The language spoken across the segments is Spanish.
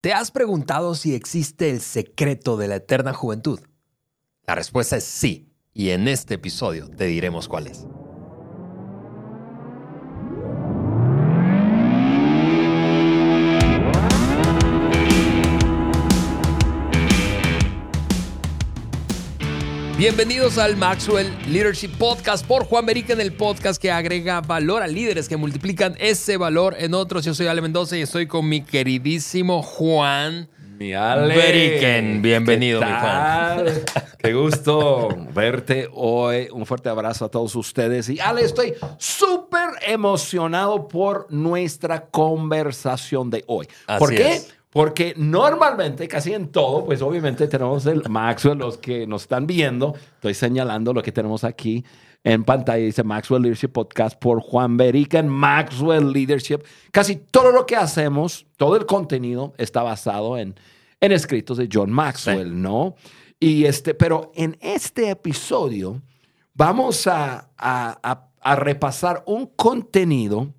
¿Te has preguntado si existe el secreto de la eterna juventud? La respuesta es sí, y en este episodio te diremos cuál es. Bienvenidos al Maxwell Leadership Podcast por Juan Berica en el podcast que agrega valor a líderes que multiplican ese valor en otros. Yo soy Ale Mendoza y estoy con mi queridísimo Juan. Mi Ale. Beriken. Bienvenido, mi Juan. Qué gusto verte hoy. Un fuerte abrazo a todos ustedes. Y Ale, estoy súper emocionado por nuestra conversación de hoy. Así ¿Por qué? es. Porque normalmente, casi en todo, pues obviamente tenemos el Maxwell, los que nos están viendo. Estoy señalando lo que tenemos aquí en pantalla. Dice Maxwell Leadership Podcast por Juan Berica Maxwell Leadership. Casi todo lo que hacemos, todo el contenido está basado en, en escritos de John Maxwell, Sí. ¿no? Y este, pero en este episodio vamos a, a- a- a repasar un contenido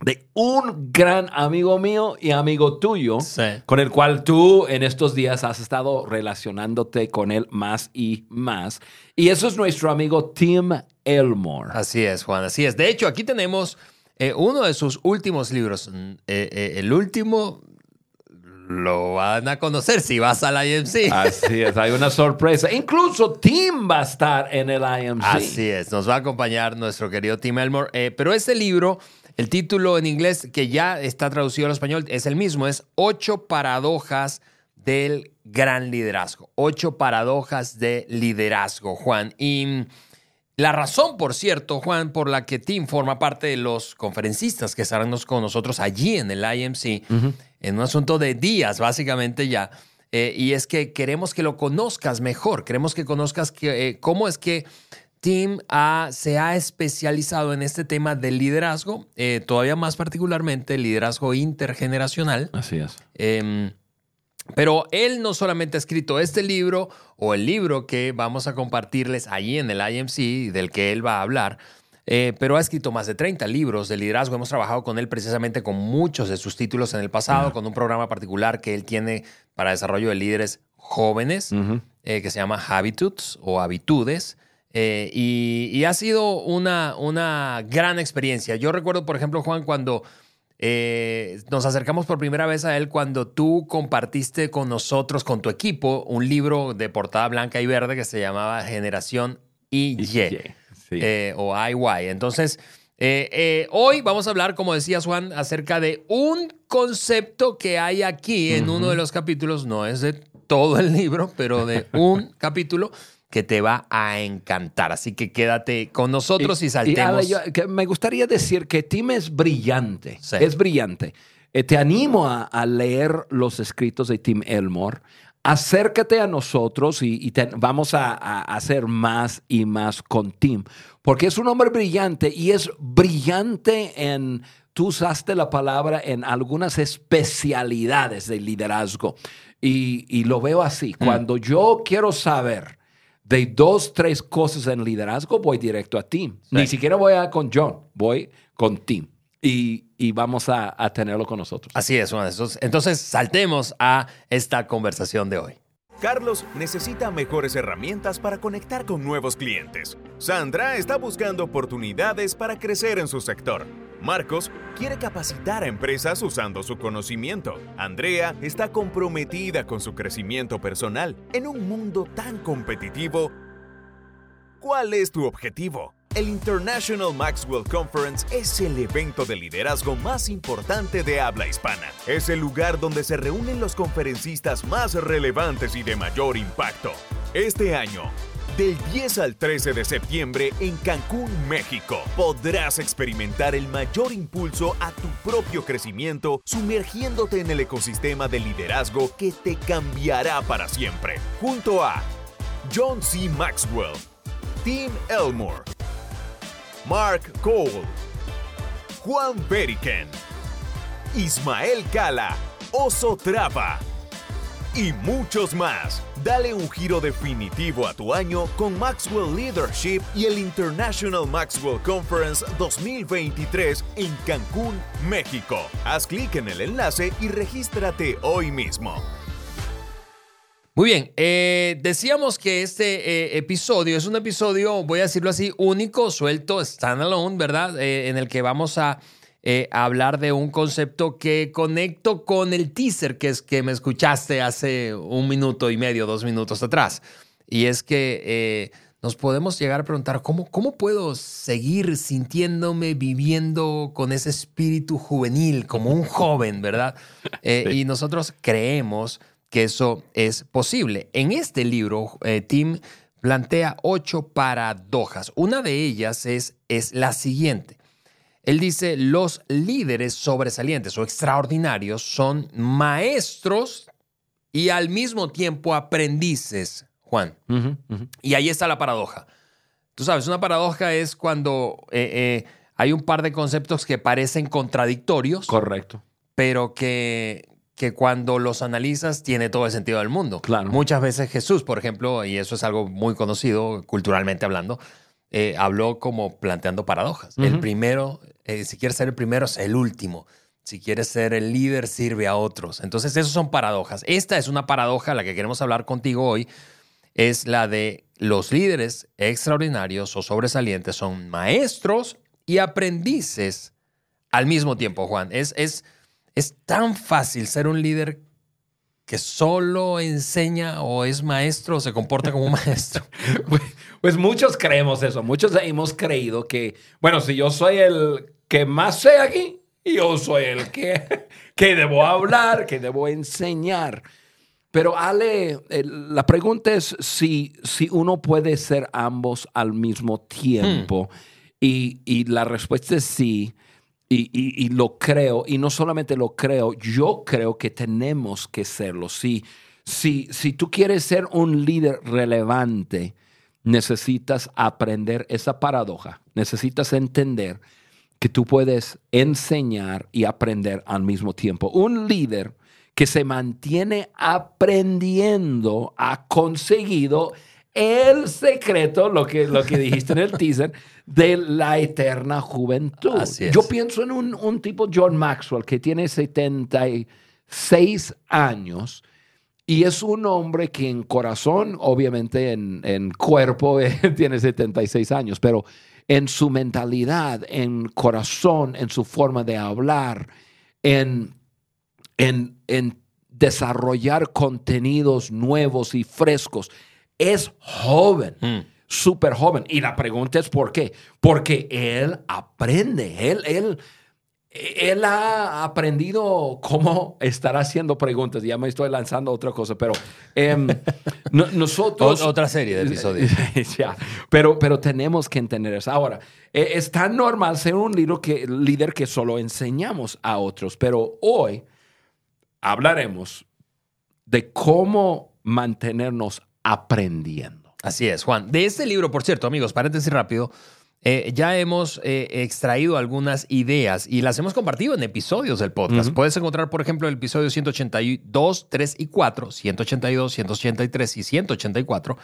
de un gran amigo mío y amigo tuyo, Sí. con el cual tú en estos días has estado relacionándote con él más y más. Y eso es nuestro amigo Tim Elmore. Así es, Juan, así es. De hecho, aquí tenemos eh, uno de sus últimos libros. Mm, eh, eh, el último lo van a conocer si vas al IMC. Así es, hay una sorpresa. Incluso Tim va a estar en el IMC. Así es, nos va a acompañar nuestro querido Tim Elmore. Pero este libro, el título en inglés que ya está traducido al español es el mismo, es Ocho paradojas del gran liderazgo. Ocho paradojas de liderazgo, Juan. Y la razón, por cierto, Juan, por la que Tim forma parte de los conferencistas que estarán con nosotros allí en el IMC, en un asunto de días, básicamente ya, eh, y es que queremos que lo conozcas mejor, queremos que conozcas que, eh, cómo es que Tim ha- se ha especializado en este tema del liderazgo, eh, todavía más particularmente el liderazgo intergeneracional. Así es. Em, pero él no solamente ha escrito este libro o el libro que vamos a compartirles allí en el IMC, del que él va a hablar, eh, pero ha escrito más de 30 libros de liderazgo. Hemos trabajado con él precisamente con muchos de sus títulos en el pasado, con un programa particular que él tiene para desarrollo de líderes jóvenes, eh, que se llama Habitudes o Habitudes. Eh, y, y ha sido una, una gran experiencia. Yo recuerdo, por ejemplo, Juan, cuando eh, nos acercamos por primera vez a él cuando tú compartiste con nosotros, con tu equipo, un libro de portada blanca y verde que se llamaba Generación IY Sí. eh, o IY. Entonces, hoy vamos a hablar, como decías Juan, acerca de un concepto que hay aquí en uno de los capítulos, no es de todo el libro, pero de un capítulo que te va a encantar. Así que quédate con nosotros y, saltemos. Ale, yo- que me gustaría decir que Tim es brillante. Sí. Es brillante. Eh, te animo a, a leer los escritos de Tim Elmore. Acércate a nosotros y, y te- vamos a, a hacer más y más con Tim. Porque es un hombre brillante y es brillante en, tú usaste la palabra, en algunas especialidades de liderazgo. Y, y lo veo así. Cuando yo quiero saber de dos, tres cosas en liderazgo, voy directo a Tim. Ni siquiera voy a con John, voy con Tim. Y, y vamos a, a tenerlo con nosotros. Así es, Juan. Entonces, entonces saltemos a esta conversación de hoy. Carlos necesita mejores herramientas para conectar con nuevos clientes. Sandra está buscando oportunidades para crecer en su sector. Marcos quiere capacitar a empresas usando su conocimiento. Andrea está comprometida con su crecimiento personal en un mundo tan competitivo. ¿Cuál es tu objetivo? El International Maxwell Conference es el evento de liderazgo más importante de habla hispana. Es el lugar donde se reúnen los conferencistas más relevantes y de mayor impacto. Este año, del 10 al 13 de septiembre en Cancún, México, podrás experimentar el mayor impulso a tu propio crecimiento sumergiéndote en el ecosistema de liderazgo que te cambiará para siempre. Junto a John C. Maxwell, Tim Elmore, Mark Cole, Juan Beriken, Ismael Cala, Oso Trapa y muchos más. Dale un giro definitivo a tu año con Maxwell Leadership y el International Maxwell Conference 2023 en Cancún, México. Haz clic en el enlace y regístrate hoy mismo. Muy bien, eh, decíamos que este eh, episodio es un episodio, voy a decirlo así, único, suelto, standalone, ¿verdad? Eh, en el que vamos a hablar de un concepto que conecto con el teaser que es que me escuchaste hace un minuto y medio, dos minutos atrás. Y es que nos podemos llegar a preguntar, ¿cómo, ¿cómo puedo seguir sintiéndome, viviendo con ese espíritu juvenil, como un joven, ¿verdad? Y nosotros creemos que eso es posible. En este libro, eh, Tim plantea ocho paradojas. Una de ellas es, es la siguiente. Él dice, los líderes sobresalientes o extraordinarios son maestros y al mismo tiempo aprendices, Juan. Y ahí está la paradoja. Tú sabes, una paradoja es cuando eh, eh, hay un par de conceptos que parecen contradictorios. Correcto. Pero que, que cuando los analizas tiene todo el sentido del mundo. Claro. Muchas veces Jesús, por ejemplo, y eso es algo muy conocido culturalmente hablando, eh, habló como planteando paradojas. El primero, eh, si quieres ser el primero, es el último. Si quieres ser el líder, sirve a otros. Entonces, esos son paradojas. Esta es una paradoja, la que queremos hablar contigo hoy, es la de los líderes extraordinarios o sobresalientes son maestros y aprendices al mismo tiempo, Juan. Es, es, es tan fácil ser un líder que solo enseña o es maestro o se comporta como maestro. Pues, pues, muchos creemos eso, muchos hemos creído que, bueno, si yo soy el que más sé aquí, yo soy el que, que debo hablar, que debo enseñar. Pero Ale, la pregunta es si, si uno puede ser ambos al mismo tiempo. Hmm. Y, y la respuesta es sí. Y, lo creo, y no solamente lo creo, yo creo que tenemos que serlo. Si, si, si tú quieres ser un líder relevante, necesitas aprender esa paradoja, necesitas entender que tú puedes enseñar y aprender al mismo tiempo. Un líder que se mantiene aprendiendo ha conseguido el secreto, lo que, lo que dijiste en el teaser, de la eterna juventud. Yo pienso en un, tipo, John Maxwell, que tiene 76 años y es un hombre que en corazón, obviamente en, cuerpo, tiene 76 años, pero en su mentalidad, en corazón, en su forma de hablar, en, en, en desarrollar contenidos nuevos y frescos es joven, mm. súper joven. Y la pregunta es ¿por qué? Porque él aprende, él, él, él ha aprendido cómo estar haciendo preguntas. Ya me estoy lanzando otra cosa, pero em, nosotros... otra serie de episodios. ya, pero, pero tenemos que entender eso. Ahora, e, es tan normal ser un líder que, líder que solo enseñamos a otros, pero hoy hablaremos de cómo mantenernos aprendiendo. Así es, Juan. De este libro, por cierto, amigos, paréntesis rápido, eh, ya hemos eh, extraído algunas ideas y las hemos compartido en episodios del podcast. Puedes encontrar, por ejemplo, el episodio 182, 3 y 4, 182, 183 y 184,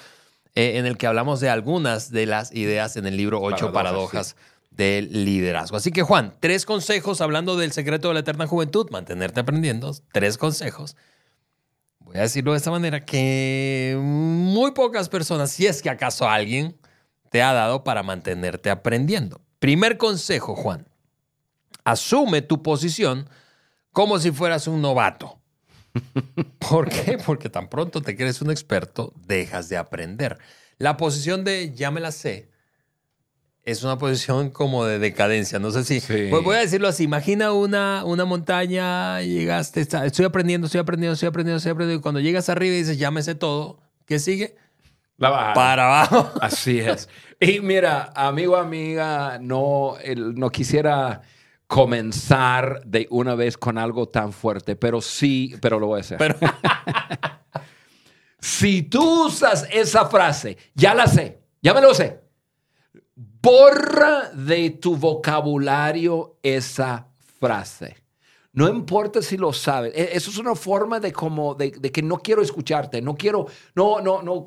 eh, en el que hablamos de algunas de las ideas en el libro 8 paradojas, del liderazgo. Así que, Juan, tres consejos hablando del secreto de la eterna juventud, mantenerte aprendiendo, tres consejos voy a decirlo de esta manera, que muy pocas personas, si es que acaso alguien, te ha dado para mantenerte aprendiendo. Primer consejo, Juan. Asume tu posición como si fueras un novato. ¿Por qué? Porque tan pronto te crees un experto, dejas de aprender. La posición de ya me la sé es una posición como de decadencia. No sé si. Voy a decirlo así. Imagina una, una montaña, llegaste, estoy aprendiendo, estoy aprendiendo, estoy aprendiendo, estoy aprendiendo. Y cuando llegas arriba y dices, ya me sé todo, ¿qué sigue? La baja. Para abajo. Así es. Y mira, amigo, amiga, no, no quisiera comenzar de una vez con algo tan fuerte, pero sí, pero lo voy a hacer. Pero... si tú usas esa frase, ya la sé, ya me lo sé Borra de tu vocabulario esa frase. No importa si lo sabes. E, eso es una forma de como, de, de que no quiero escucharte, no quiero, no, no, no,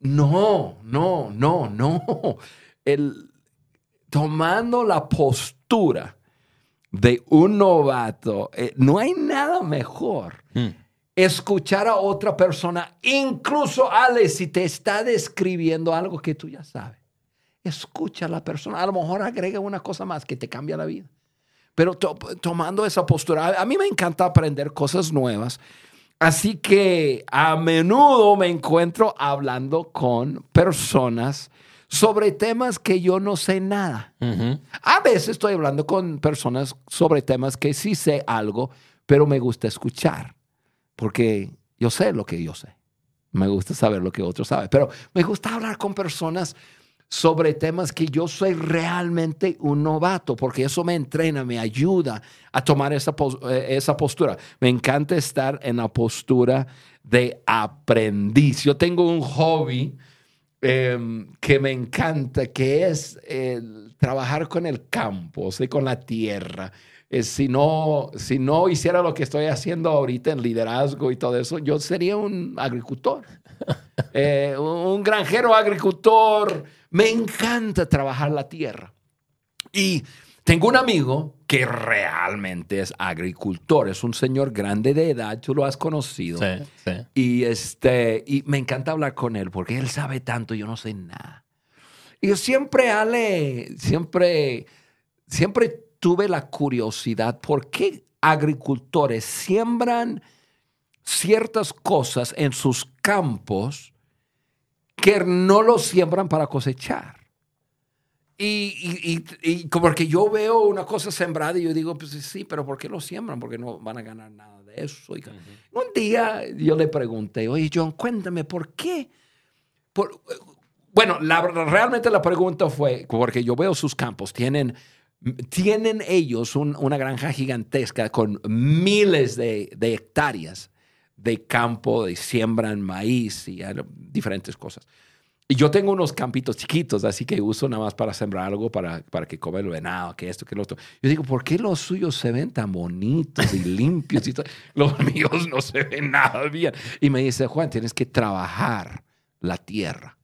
no, no, no, no. El, tomando la postura de un novato, eh, no hay nada mejor. Mm. Escuchar a otra persona, incluso Ale, si te está describiendo algo que tú ya sabes. Escucha a la persona. A lo mejor agrega una cosa más que te cambia la vida. Pero to- tomando esa postura, a, mí me encanta aprender cosas nuevas. Así que a menudo me encuentro hablando con personas sobre temas que yo no sé nada. A veces estoy hablando con personas sobre temas que sí sé algo, pero me gusta escuchar, porque yo sé lo que yo sé. Me gusta saber lo que otros saben, pero me gusta hablar con personas sobre temas que yo soy realmente un novato, porque eso me entrena, me ayuda a tomar esa, eh, esa postura. Me encanta estar en la postura de aprendiz. Yo tengo un hobby eh, que me encanta, que es el trabajar con el campo, o sea, con la tierra. Eh, si, no, si no hiciera lo que estoy haciendo ahorita en liderazgo y todo eso, yo sería un agricultor, Eh, un un granjero agricultor. Me encanta trabajar la tierra. Y tengo un amigo que realmente es agricultor, es un señor grande de edad, tú lo has conocido. Sí, sí. Y, este, y me encanta hablar con él porque él sabe tanto, yo no sé nada. Y yo siempre, Ale, siempre, siempre tuve la curiosidad, ¿por qué agricultores siembran ciertas cosas en sus campos que no lo siembran para cosechar? Y, y, y, y como que yo veo una cosa sembrada y yo digo, pues sí, pero ¿por qué lo siembran? Porque no van a ganar nada de eso. Un día yo le pregunté, oye John, cuéntame, ¿por qué? Por- bueno, la- realmente la pregunta fue, porque yo veo sus campos, tienen, tienen ellos un- una granja gigantesca con miles de, de hectáreas de campo, de siembran maíz y diferentes cosas. Y yo tengo unos campitos chiquitos, así que uso nada más para sembrar algo, para, para que come el venado, que esto, que lo otro. Yo digo, ¿por qué los suyos se ven tan bonitos y limpios? Y los míos no se ven nada bien. Y me dice, Juan, tienes que trabajar la tierra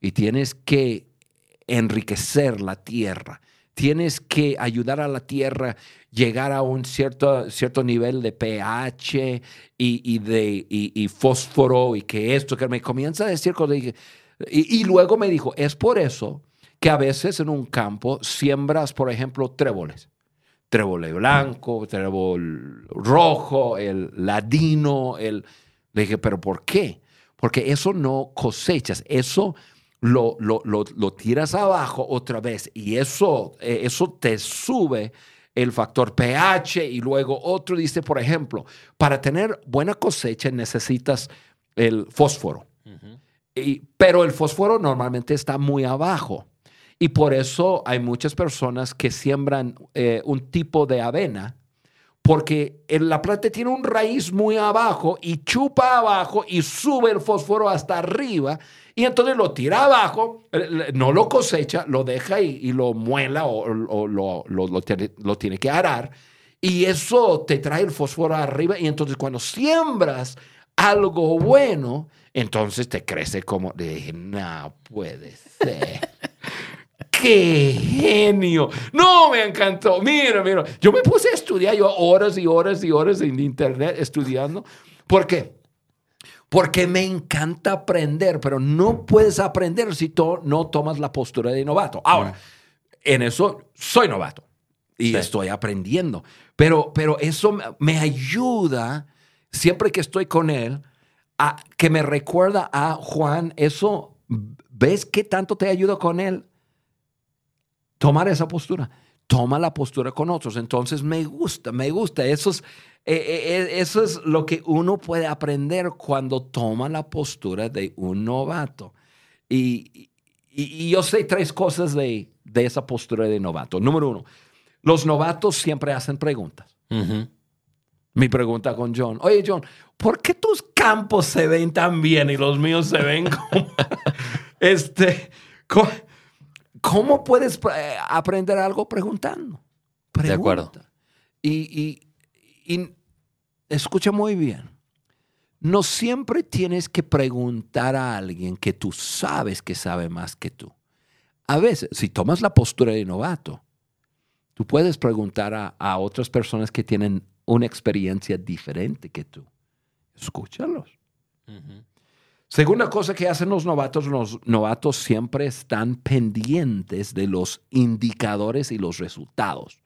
y tienes que enriquecer la tierra. Tienes que ayudar a la tierra llegar a un cierto, cierto nivel de pH y, y de, y, fósforo y que esto, que me comienza a decir cosas. Y, y, y luego me dijo, es por eso que a veces en un campo siembras, por ejemplo, tréboles. Trébol blanco, trébol rojo, el ladino, el... Le dije, pero ¿por qué? Porque eso no cosechas, eso lo, lo, lo, lo tiras abajo otra vez y eso, eh, eso te sube el factor pH y luego otro dice, por ejemplo, para tener buena cosecha necesitas el fósforo. Y- pero el fósforo normalmente está muy abajo. Y por eso hay muchas personas que siembran eh, un tipo de avena, porque la planta tiene un raíz muy abajo y chupa abajo y sube el fósforo hasta arriba. Y entonces lo tira abajo, eh, no lo cosecha, lo deja y, lo muela o, lo, tiene, lo tiene que arar. Y eso te trae el fósforo arriba. Y entonces cuando siembras algo bueno, entonces te crece como, dije, no puede ser. ¡Qué genio! No, me encantó. Mira, mira. Yo me puse a estudiar yo horas y horas y horas en internet estudiando. ¿Por qué? Porque me encanta aprender, pero no puedes aprender si tú no tomas la postura de novato. Ahora, en eso soy novato y Sí. estoy aprendiendo. Pero, pero eso me- me ayuda siempre que estoy con él a que me recuerda a Juan. Eso, ¿ves qué tanto te ayuda con él? Tomar esa postura. Toma la postura con otros. Entonces me gusta, me gusta. Eso es, eh, eh, eh, eso es lo que uno puede aprender cuando toma la postura de un novato. Y, y- y yo sé tres cosas de, de esa postura de novato. Número uno, los novatos siempre hacen preguntas. Ujú. Mi pregunta con John, oye John, ¿por qué tus campos se ven tan bien y los míos se ven como... este, ¿cómo, cómo puedes eh, aprender algo preguntando? De acuerdo. Pregunta. Y, y- y escucha muy bien. No siempre tienes que preguntar a alguien que tú sabes que sabe más que tú. A veces, si tomas la postura de novato, tú puedes preguntar a, a otras personas que tienen una experiencia diferente que tú. Escúchalos. Segunda cosa que hacen los novatos, los novatos siempre están pendientes de los indicadores y los resultados.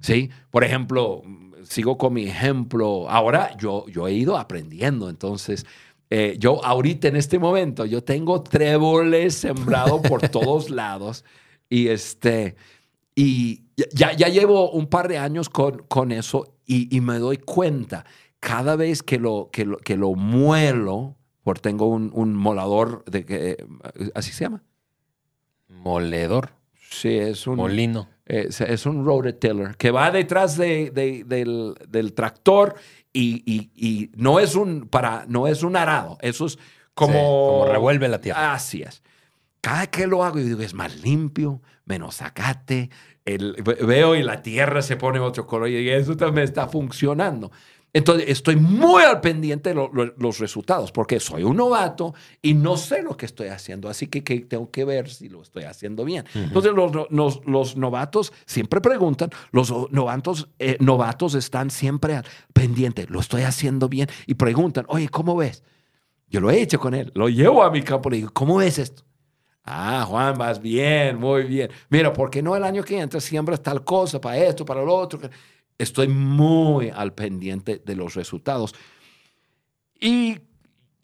¿Sí? Por ejemplo, sigo con mi ejemplo. Ahora yo, yo he ido aprendiendo, entonces eh, yo ahorita en este momento, yo tengo tréboles sembrados por todos lados y este... Y ya, ya llevo un par de años con, con eso y, y me doy cuenta, cada vez que lo, que lo, que lo muelo, porque tengo un, un molador, de que, ¿así se llama? Moledor. Sí, es un... Molino. Es, es un rototiller que va detrás de, de, del, del, tractor y, y, y, no, es un para, no es un arado. Eso es como... Sí, como revuelve la tierra. Así es. Cada que lo hago, yo digo, es más limpio, menos zacate. El, veo y la tierra se pone otro color y eso también está funcionando. Entonces, estoy muy al pendiente de lo, lo, los resultados, porque soy un novato y no sé lo que estoy haciendo, así que, que tengo que ver si lo estoy haciendo bien. Uh -huh. Entonces, los, los, los, novatos siempre preguntan, los novatos, eh, novatos están siempre al pendiente, lo estoy haciendo bien, y preguntan, oye, ¿cómo ves? Yo lo he hecho con él, lo llevo a mi campo y le digo, ¿cómo ves esto? Ah, Juan, vas bien, muy bien. Mira, ¿por qué no el año que entra siembras tal cosa para esto, para lo otro? Estoy muy al pendiente de los resultados. Y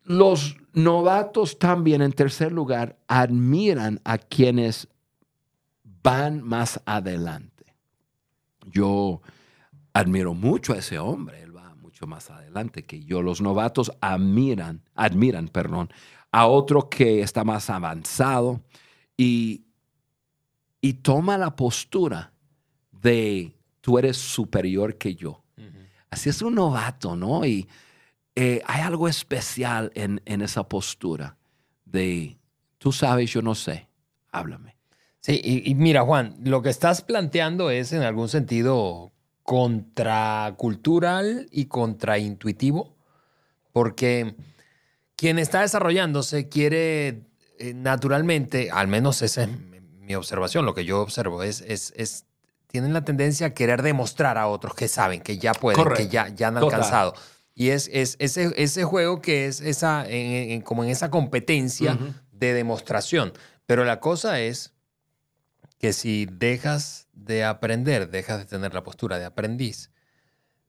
los novatos también, en tercer lugar, admiran a quienes van más adelante. Yo admiro mucho a ese hombre, él va mucho más adelante que yo. Los novatos admiran, admiran, perdón, a otro que está más avanzado y, y toma la postura de tú eres superior que yo. Uh -huh. Así es un novato, ¿no? Y eh, hay algo especial en, en, esa postura de tú sabes, yo no sé, háblame. Sí, y, y, mira, Juan, lo que estás planteando es en algún sentido contracultural y contraintuitivo, porque quien está desarrollándose quiere eh, naturalmente, al menos esa es mi observación, lo que yo observo, es, es, es tienen la tendencia a querer demostrar a otros que saben, que ya pueden, Correcto. que ya, ya han Total. alcanzado. Y es, es ese, ese, juego que es esa, en, en, como en esa competencia uh -huh. de demostración. Pero la cosa es que si dejas de aprender, dejas de tener la postura de aprendiz,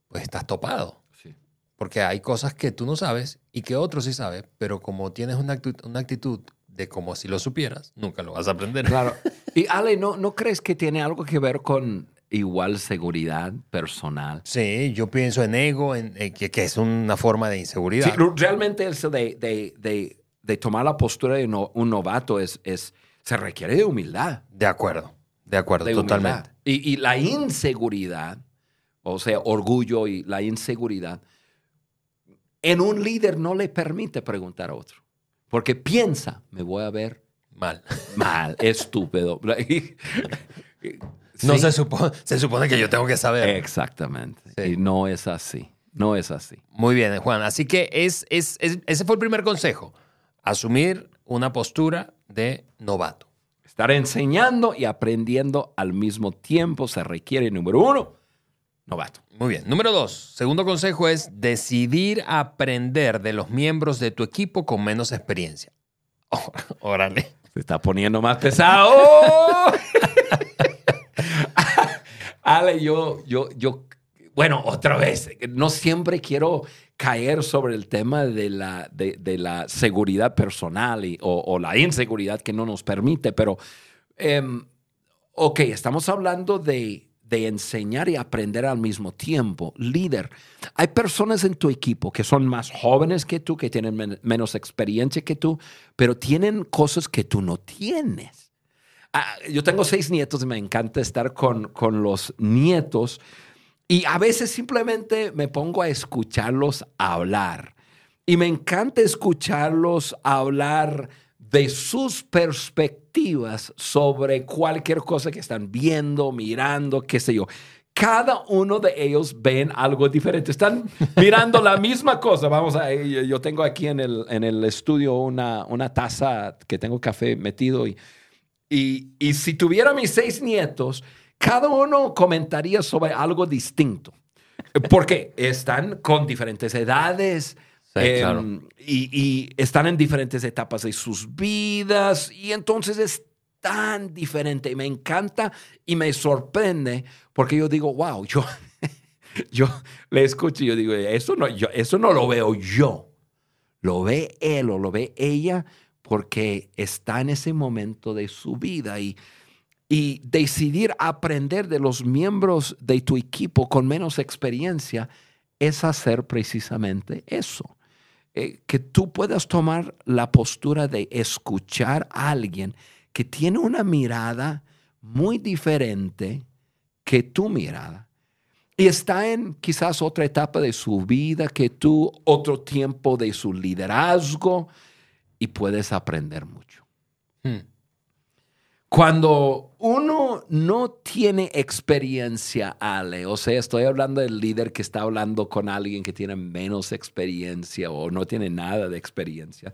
pues estás topado. Sí. Porque hay cosas que tú no sabes y que otros sí saben, pero como tienes una actitud, una actitud de como si lo supieras, nunca lo vas a aprender. Claro. Y Ale, ¿no, ¿no crees que tiene algo que ver con igual seguridad personal? Sí, yo pienso en ego, en, en que, que, es una forma de inseguridad. Sí, realmente eso de, de, de, de tomar la postura de no, un novato es, es, se requiere de humildad. De acuerdo, de acuerdo, de totalmente. Y, y la inseguridad, o sea, orgullo y la inseguridad, en un líder no le permite preguntar a otro. Porque piensa, me voy a ver mal. Mal, estúpido. No se supone, se supone que yo tengo que saber. Exactamente. Sí. Y no es así. No es así. Muy bien, Juan. Así que es, es, es, ese fue el primer consejo. Asumir una postura de novato. Estar enseñando y aprendiendo al mismo tiempo se requiere, número uno, novato. Muy bien. Número dos, segundo consejo es decidir aprender de los miembros de tu equipo con menos experiencia. Oh, órale. Se está poniendo más pesado. Ale, yo, yo, yo, bueno, otra vez, no siempre quiero caer sobre el tema de la, de, de la seguridad personal y, o, o, la inseguridad que no nos permite, pero, eh, ok, estamos hablando de de enseñar y aprender al mismo tiempo. Líder, hay personas en tu equipo que son más jóvenes que tú, que tienen men menos experiencia que tú, pero tienen cosas que tú no tienes. Ah, yo tengo seis nietos y me encanta estar con, con los nietos y a veces simplemente me pongo a escucharlos hablar. Y me encanta escucharlos hablar de sus perspectivas sobre cualquier cosa que están viendo, mirando, qué sé yo. cada uno de ellos ven algo diferente. Están mirando la misma cosa. Vamos a, yo tengo aquí en el, en el estudio una, una taza que tengo café metido y, y, y si tuviera mis seis nietos, cada uno comentaría sobre algo distinto. Porque están con diferentes edades, em, y, y, están en diferentes etapas de sus vidas y entonces es tan diferente. Me encanta y me sorprende porque yo digo, wow, yo, yo le escucho y yo digo, eso no, yo, eso no lo veo yo. Lo ve él o lo ve ella porque está en ese momento de su vida y, y decidir aprender de los miembros de tu equipo con menos experiencia es hacer precisamente eso. Eh, que tú puedas tomar la postura de escuchar a alguien que tiene una mirada muy diferente que tu mirada. Y está en quizás otra etapa de su vida que tú, otro tiempo de su liderazgo, y puedes aprender mucho. Hmm. Cuando uno no tiene experiencia, Ale, o sea, estoy hablando del líder que está hablando con alguien que tiene menos experiencia o no tiene nada de experiencia.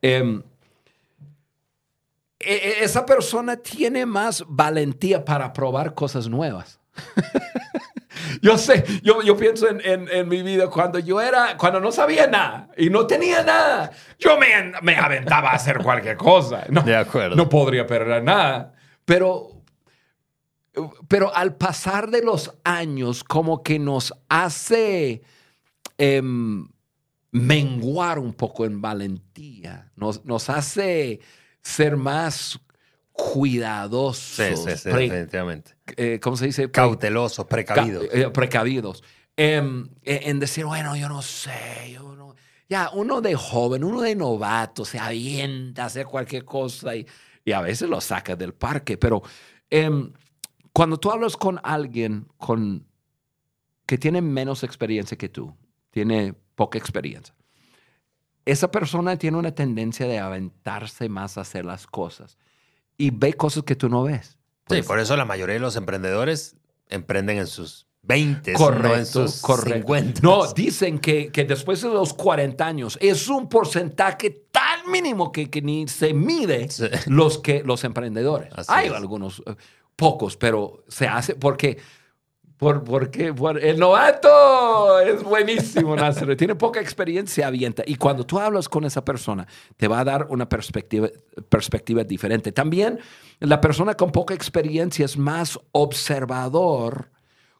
Em, e, e, esa persona tiene más valentía para probar cosas nuevas. yo sé, yo, yo pienso en, en, mi vida cuando yo era, cuando no sabía nada y no tenía nada, yo me, me aventaba a hacer cualquier cosa. No, de acuerdo. No podría perder nada. Pero, pero al pasar de los años, como que nos hace em, menguar un poco en valentía, nos, nos hace ser más cuidadosos. Sí, sí, sí, definitivamente. Eh, ¿Cómo se dice? Cautelosos, precavidos. Eh, precavidos. Em, en decir, bueno, yo no sé, yo no... Ya, uno de joven, uno de novato, se avienta a hacer cualquier cosa y, y a veces lo saca del parque, pero em, cuando tú hablas con alguien con, que tiene menos experiencia que tú, tiene poca experiencia, esa persona tiene una tendencia de aventarse más a hacer las cosas y ve cosas que tú no ves. sí, pues por eso la mayoría de los emprendedores emprenden en sus 20, correcto, no en sus 50. No, dicen que, que, después de los 40 años es un porcentaje tan mínimo que, que ni se mide los, que, los emprendedores. Hay algunos, eh, pocos, pero se hace porque por, porque el novato es buenísimo, Názaro. Tiene poca experiencia, avienta. Y cuando tú hablas con esa persona, te va a dar una perspectiva, perspectiva diferente. También la persona con poca experiencia es más observador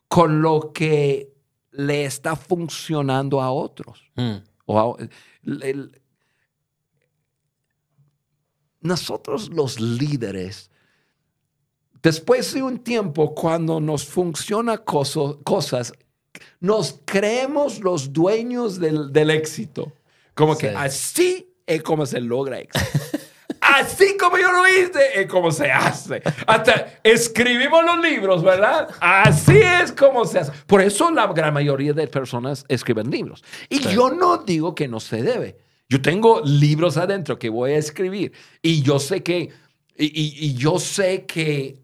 con lo que le está funcionando a otros. Mm. O nosotros los líderes Después de un tiempo, cuando nos funciona cosas, nos creemos los dueños del, éxito. Como que así es como se logra éxito. Así como yo lo hice, es como se hace. Hasta escribimos los libros, ¿verdad? Así es como se hace. Por eso la gran mayoría de personas escriben libros. Y yo no digo que no se debe. Yo tengo libros adentro que voy a escribir. Y yo sé que, y yo sé que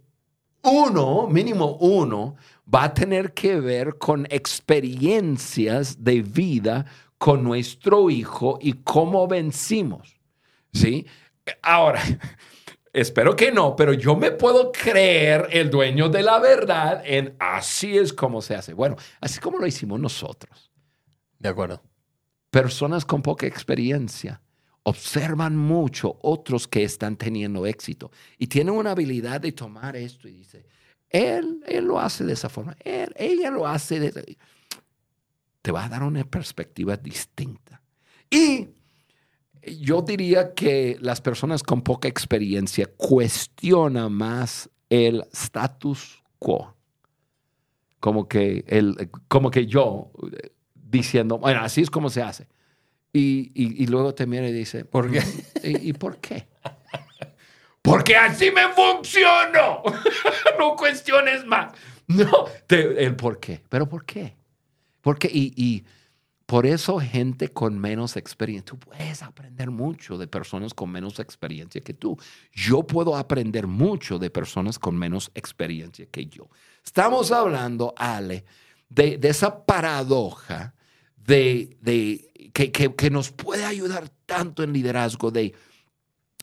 uno, mínimo uno, va a tener que ver con experiencias de vida con nuestro hijo y cómo vencimos. ¿Sí? Ahora, espero que no, pero yo me puedo creer el dueño de la verdad en así es como se hace. Bueno, así como lo hicimos nosotros. De acuerdo. Personas con poca experiencia observan mucho otros que están teniendo éxito y tienen una habilidad de tomar esto y dice, él, él lo hace de esa forma, él, ella lo hace de esa Te va a dar una perspectiva distinta. Y yo diría que las personas con poca experiencia cuestionan más el status quo. Como que, el, como que yo diciendo, bueno, así es como se hace. Y, y, luego te mira y dice, ¿por qué? ¿Y, por qué? Porque así me funcionó. no cuestiones más. No, el por qué. ¿Pero por qué? Porque, y, y por eso gente con menos experiencia, tú puedes aprender mucho de personas con menos experiencia que tú. Yo puedo aprender mucho de personas con menos experiencia que yo. Estamos hablando, Ale, de, de esa paradoja de, de que, que, nos puede ayudar tanto en liderazgo, de,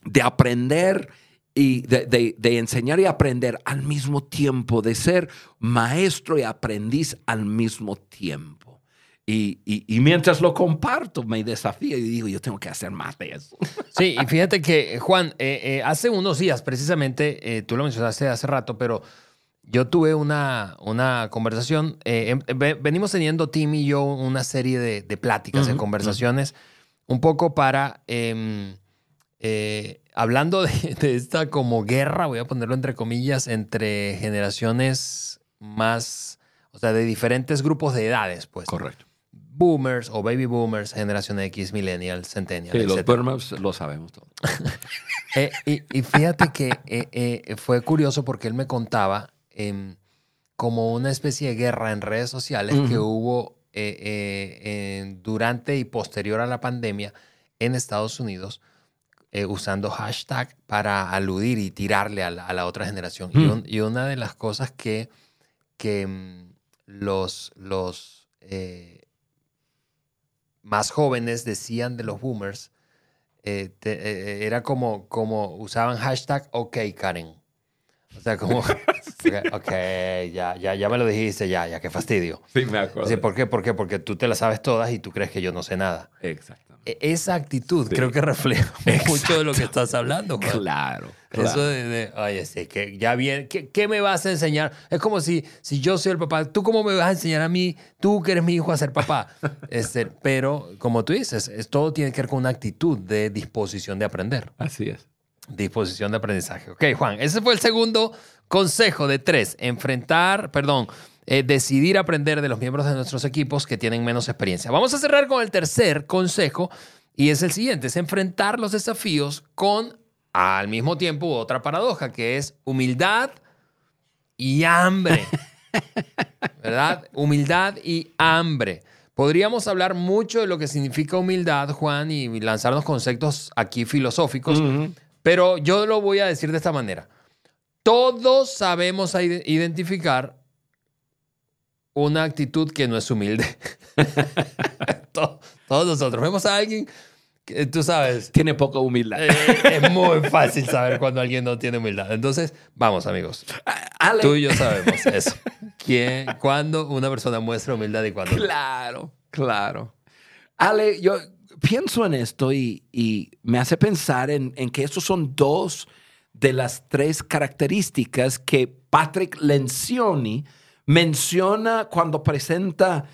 de aprender y de, de, enseñar y aprender al mismo tiempo, de ser maestro y aprendiz al mismo tiempo. Y, y, y, mientras lo comparto, me desafío y digo, yo tengo que hacer más de eso. Sí, y fíjate que, Juan, eh, eh, hace unos días, precisamente, eh, tú lo mencionaste hace rato, pero yo tuve una, una conversación, eh, venimos teniendo Tim y yo una serie de, de pláticas, uh -huh, de conversaciones, uh -huh. un poco para, eh, eh, hablando de, de, esta como guerra, voy a ponerlo entre comillas, entre generaciones más, o sea, de diferentes grupos de edades, pues. Correcto. Boomers o baby boomers, generación X, millennials, centennials. Sí, los boomers lo sabemos todo. Eh, y, y, fíjate que fue curioso porque él me contaba eh, como una especie de guerra en redes sociales uh -huh. que hubo eh, eh, durante y posterior a la pandemia en Estados Unidos, eh, usando hashtag para aludir y tirarle a la, a la otra generación. Uh -huh. y, un, y, una de las cosas que, que mm, los, los eh, más jóvenes decían de los boomers te, eh, era como, como usaban hashtag OK Karen. O sea, como, ok, okay ya, ya, ya me lo dijiste, ya, ya, qué fastidio. Sí, me acuerdo. Sí, ¿Por qué? ¿Por qué? Porque tú te las sabes todas y tú crees que yo no sé nada. Exacto. Esa actitud sí. creo que refleja Exacto. mucho de lo que estás hablando. Juan. Claro, claro. Eso de, de, oye, sí, que ya bien, ¿qué, ¿qué, me vas a enseñar? Es como si, si yo soy el papá, ¿tú cómo me vas a enseñar a mí, tú que eres mi hijo, a ser papá? este, pero, como tú dices, es, todo tiene que ver con una actitud de disposición de aprender. Así es. Disposición de aprendizaje. Ok, Juan, ese fue el segundo consejo de tres. Enfrentar, perdón, eh, decidir aprender de los miembros de nuestros equipos que tienen menos experiencia. Vamos a cerrar con el tercer consejo y es el siguiente, es enfrentar los desafíos con al mismo tiempo otra paradoja que es humildad y hambre. ¿Verdad? Humildad y hambre. Podríamos hablar mucho de lo que significa humildad, Juan, y lanzarnos conceptos aquí filosóficos, uh -huh. Pero yo lo voy a decir de esta manera. Todos sabemos identificar una actitud que no es humilde. Todos nosotros vemos a alguien que tú sabes. Tiene poca humildad. Eh, es muy fácil saber cuando alguien no tiene humildad. Entonces, vamos, amigos. Ale. Tú y yo sabemos eso. ¿Quién, ¿Cuándo una persona muestra humildad y cuándo Claro, claro. Ale, yo pienso en esto y, y me hace pensar en, en que estos son dos de las tres características que Patrick Lencioni menciona cuando presenta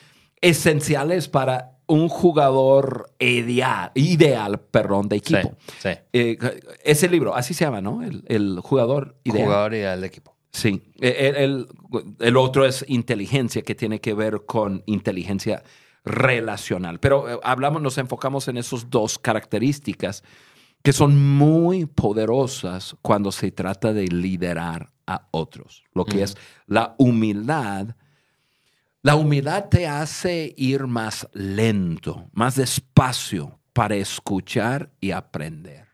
esenciales para un jugador ideal, ideal perdón, de equipo. Sí, sí. Eh, ese libro, así se llama, ¿no? El, el jugador ideal. Jugador ideal de equipo. Sí. El, el, el, otro es inteligencia, que tiene que ver con inteligencia relacional. Pero eh, hablamos, nos enfocamos en esas dos características que son muy poderosas cuando se trata de liderar a otros. Lo que es la humildad. La humildad te hace ir más lento, más despacio para escuchar y aprender.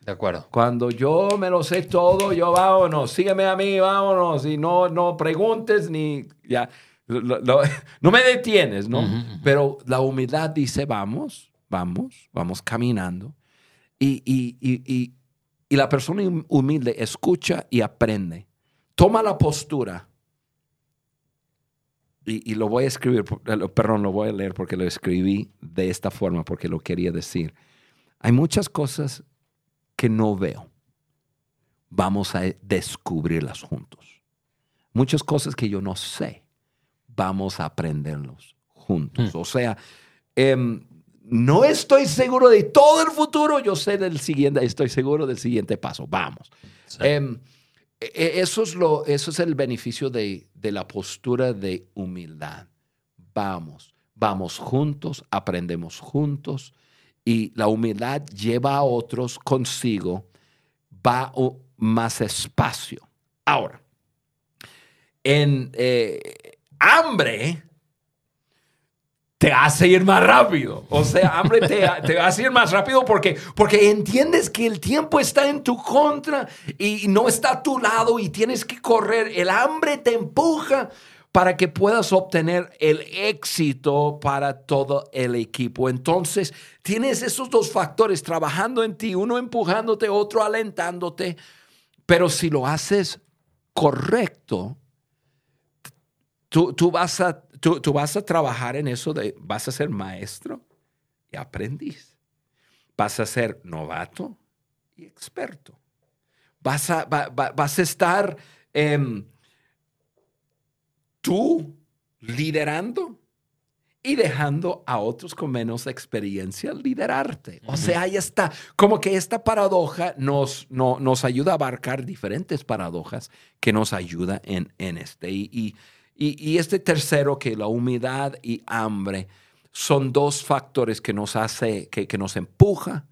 De acuerdo. Cuando yo me lo sé todo, yo vámonos, sígueme a mí, vámonos, y no, no preguntes ni ya. No me detienes, ¿no? Uh -huh. Pero la humildad dice, vamos, vamos, vamos caminando. Y, y, y, y, la persona humilde escucha y aprende. Toma la postura. Y, lo voy a escribir, perdón, lo voy a leer porque lo escribí de esta forma, porque lo quería decir. Hay muchas cosas que no veo. Vamos a descubrirlas juntos. Muchas cosas que yo no sé. Vamos a aprenderlos juntos. Mm. O sea, eh, no estoy seguro de todo el futuro, yo sé del siguiente, estoy seguro del siguiente paso. Vamos. Sí. Eh, eso, es lo, eso es el beneficio de, de la postura de humildad. Vamos, vamos juntos, aprendemos juntos y la humildad lleva a otros consigo, va más espacio. Ahora, en eh, hambre, te hace ir más rápido. O sea, hambre te, te, hace ir más rápido porque, porque entiendes que el tiempo está en tu contra y no está a tu lado y tienes que correr. El hambre te empuja para que puedas obtener el éxito para todo el equipo. Entonces, tienes esos dos factores trabajando en ti, uno empujándote, otro alentándote, pero si lo haces correcto, tú, tú vas a tú, vas a trabajar en eso de, vas a ser maestro y aprendiz. Vas a ser novato y experto. Vas a, vas a estar em, tú liderando y dejando a otros con menos experiencia liderarte. O sea, ahí está. Como que esta paradoja nos, no, nos ayuda a abarcar diferentes paradojas que nos ayuda en, en este. y y, este tercero, que la humedad y hambre, son dos factores que nos hace, que, que nos empuja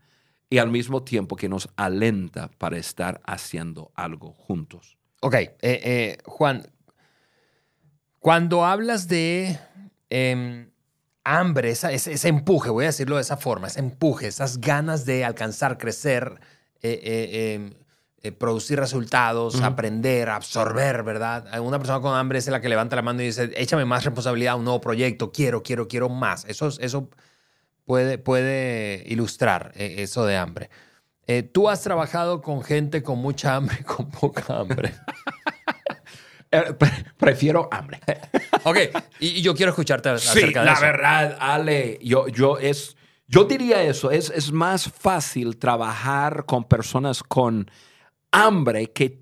y al mismo tiempo que nos alenta para estar haciendo algo juntos. Ok, eh, eh, Juan, cuando hablas de em, hambre, ese, empuje, voy a decirlo de esa forma, ese empuje, esas ganas de alcanzar, crecer, eh, em, eh, producir resultados, aprender, absorber, ¿verdad? Una persona con hambre es la que levanta la mano y dice, échame más responsabilidad a un nuevo proyecto, quiero, quiero, quiero más. Eso, eso puede, puede ilustrar eh, eso de hambre. Eh, ¿Tú has trabajado con gente con mucha hambre y con poca hambre? Prefiero hambre. ok, y, yo quiero escucharte acerca de eso. La verdad, Ale, yo, yo, es, yo diría eso, es, es más fácil trabajar con personas con hambre que,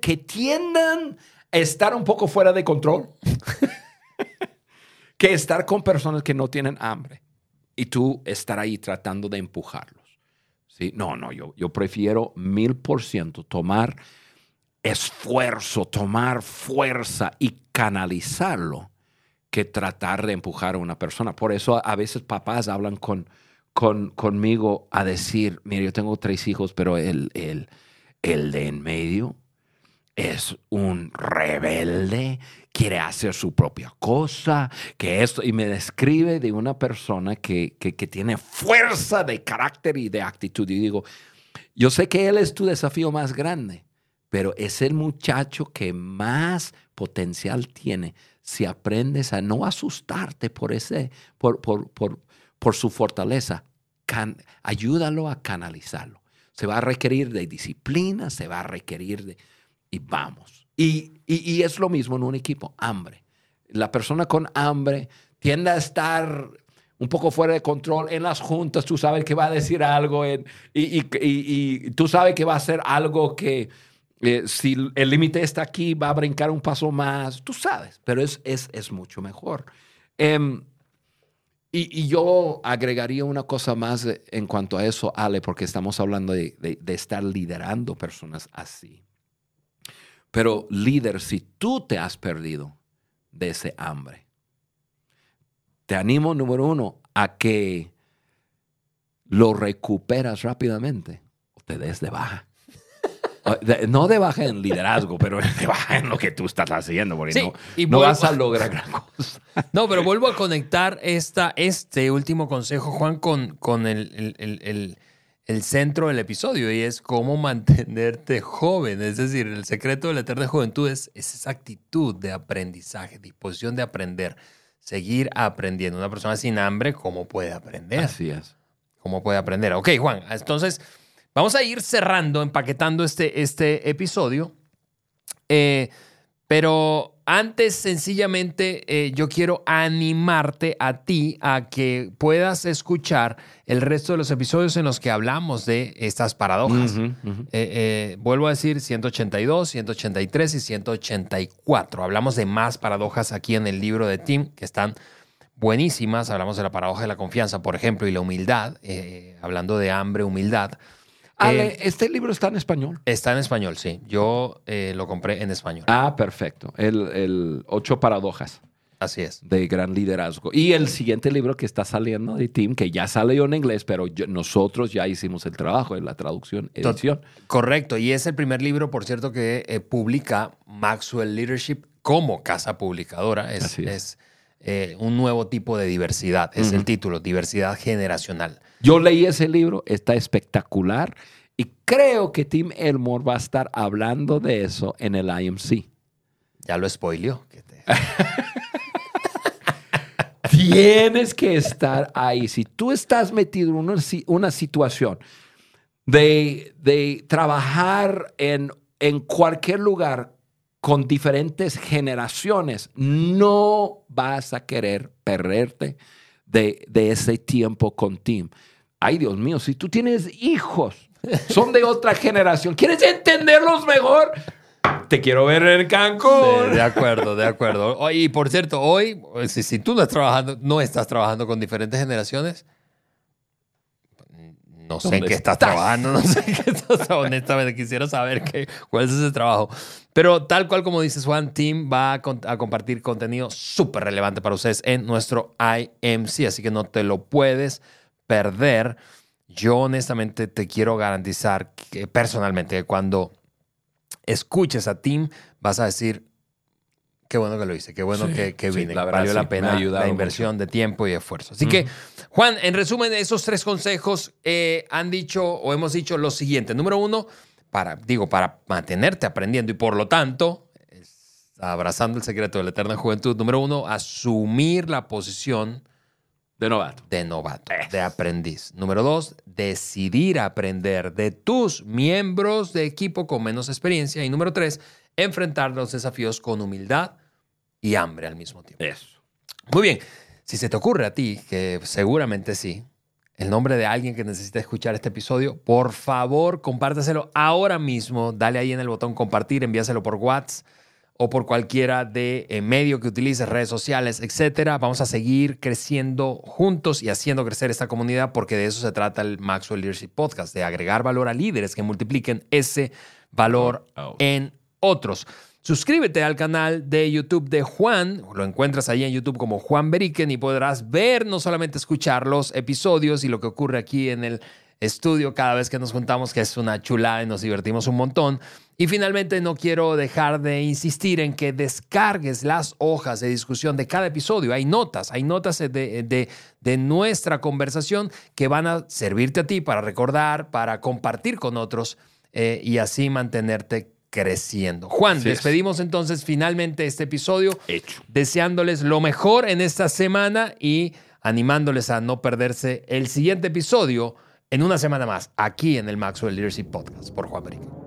que tiendan a estar un poco fuera de control que estar con personas que no tienen hambre y tú estar ahí tratando de empujarlos. ¿Sí? No, no, yo, yo prefiero mil por ciento tomar esfuerzo, tomar fuerza y canalizarlo que tratar de empujar a una persona. Por eso a veces papás hablan con, con, conmigo a decir, mire, yo tengo tres hijos, pero el, el, el de en medio es un rebelde, quiere hacer su propia cosa, que esto, y me describe de una persona que, que, tiene fuerza de carácter y de actitud. Y digo, yo sé que él es tu desafío más grande, pero es el muchacho que más potencial tiene si aprendes a no asustarte por, ese, por, por, por, por su fortaleza. ayúdalo a canalizarlo se va a requerir de disciplina, se va a requerir de... Y vamos. Y, y, es lo mismo en un equipo, hambre. La persona con hambre tiende a estar un poco fuera de control en las juntas, tú sabes que va a decir algo y, y, tú sabes que va a hacer algo que eh, si el límite está aquí va a brincar un paso más, tú sabes, pero es, es, es mucho mejor. Em, y, yo agregaría una cosa más en cuanto a eso, Ale, porque estamos hablando de, estar liderando personas así. Pero líder, si tú te has perdido de ese hambre, te animo, número uno, a que lo recuperas rápidamente o te des de baja. No de baja en liderazgo, pero de baja en lo que tú estás haciendo, porque no, y no vas a lograr gran cosa. No, pero vuelvo a conectar esta, este último consejo, Juan, con, con el, el, el, centro del episodio y es cómo mantenerte joven. Es decir, el secreto de la eterna juventud es, es esa actitud de aprendizaje, disposición de aprender, seguir aprendiendo. Una persona sin hambre, ¿cómo puede aprender? Así es. ¿Cómo puede aprender? Ok, Juan, entonces Vamos a ir cerrando, empaquetando este, este episodio. Eh, pero antes, sencillamente, eh, yo quiero animarte a ti a que puedas escuchar el resto de los episodios en los que hablamos de estas paradojas. Eh, vuelvo a decir 182, 183 y 184. Hablamos de más paradojas aquí en el libro de Tim que están buenísimas. Hablamos de la paradoja de la confianza, por ejemplo, y la humildad, hablando de hambre, humildad. Ale, ¿este libro está en español? Está en español, sí. Yo eh, lo compré en español. Ah, perfecto. El, Ocho Paradojas. Así es. De gran liderazgo. Y el siguiente libro que está saliendo de Tim, que ya salió en inglés, pero nosotros ya hicimos el trabajo en la traducción, edición. Correcto. Y es el primer libro, por cierto, que eh, publica Maxwell Leadership como casa publicadora. Es, es. Eh, un nuevo tipo de diversidad. Es el título, diversidad generacional. Yo leí ese libro, está espectacular y creo que Tim Elmore va a estar hablando de eso en el IMC. Ya lo spoileó. Tienes que estar ahí. Si tú estás metido en una, una situación de, de trabajar en, en cualquier lugar con diferentes generaciones, no vas a querer perderte de, de ese tiempo con Tim. Ay, Dios mío, si tú tienes hijos, son de otra generación, ¿quieres entenderlos mejor? Te quiero ver en Cancún. De, de acuerdo, de acuerdo. Y por cierto, hoy, si, si tú no, estás trabajando, no estás trabajando con diferentes generaciones, no sé en ¿Dónde qué estás, estás? trabajando, no sé en qué estás honestamente, quisiera saber qué, cuál es ese trabajo. Pero tal cual como dices, Juan, Team va a, con- a compartir contenido súper relevante para ustedes en nuestro IMC, así que no te lo puedes perder. Yo honestamente te quiero garantizar que personalmente que cuando escuches a Tim, vas a decir, qué bueno que lo hice, qué bueno Sí, que, que sí, vine, la verdad valió sí, la me ha pena la inversión de tiempo y esfuerzo. Así que, Juan, en resumen, esos tres consejos eh, han dicho o hemos dicho lo siguiente. Número uno, para, digo, para mantenerte aprendiendo y por lo tanto, es- abrazando el secreto de la eterna juventud, número uno, asumir la posición De novato. de novato, de aprendiz. Número dos, decidir aprender de tus miembros de equipo con menos experiencia. Y número tres, enfrentar los desafíos con humildad y hambre al mismo tiempo. Eso. Muy bien, si se te ocurre a ti, que seguramente sí, el nombre de alguien que necesite escuchar este episodio, por favor, compártaselo ahora mismo. Dale ahí en el botón compartir, envíaselo por WhatsApp o por cualquiera de eh, medio que utilices, redes sociales, etcétera. Vamos a seguir creciendo juntos y haciendo crecer esta comunidad porque de eso se trata el Maxwell Leadership Podcast, de agregar valor a líderes que multipliquen ese valor en otros. Suscríbete al canal de YouTube de Juan, lo encuentras ahí en YouTube como Juan Beriken y podrás ver, no solamente escuchar los episodios y lo que ocurre aquí en el estudio cada vez que nos juntamos, que es una chulada y nos divertimos un montón. Y finalmente no quiero dejar de insistir en que descargues las hojas de discusión de cada episodio. Hay notas, hay notas de, de- nuestra conversación que van a servirte a ti para recordar, para compartir con otros eh, y así mantenerte creciendo. Juan, Así es. despedimos entonces finalmente este episodio Hecho. deseándoles lo mejor en esta semana y animándoles a no perderse el siguiente episodio en una semana más aquí en el Maxwell Leadership Podcast por Juan Perico.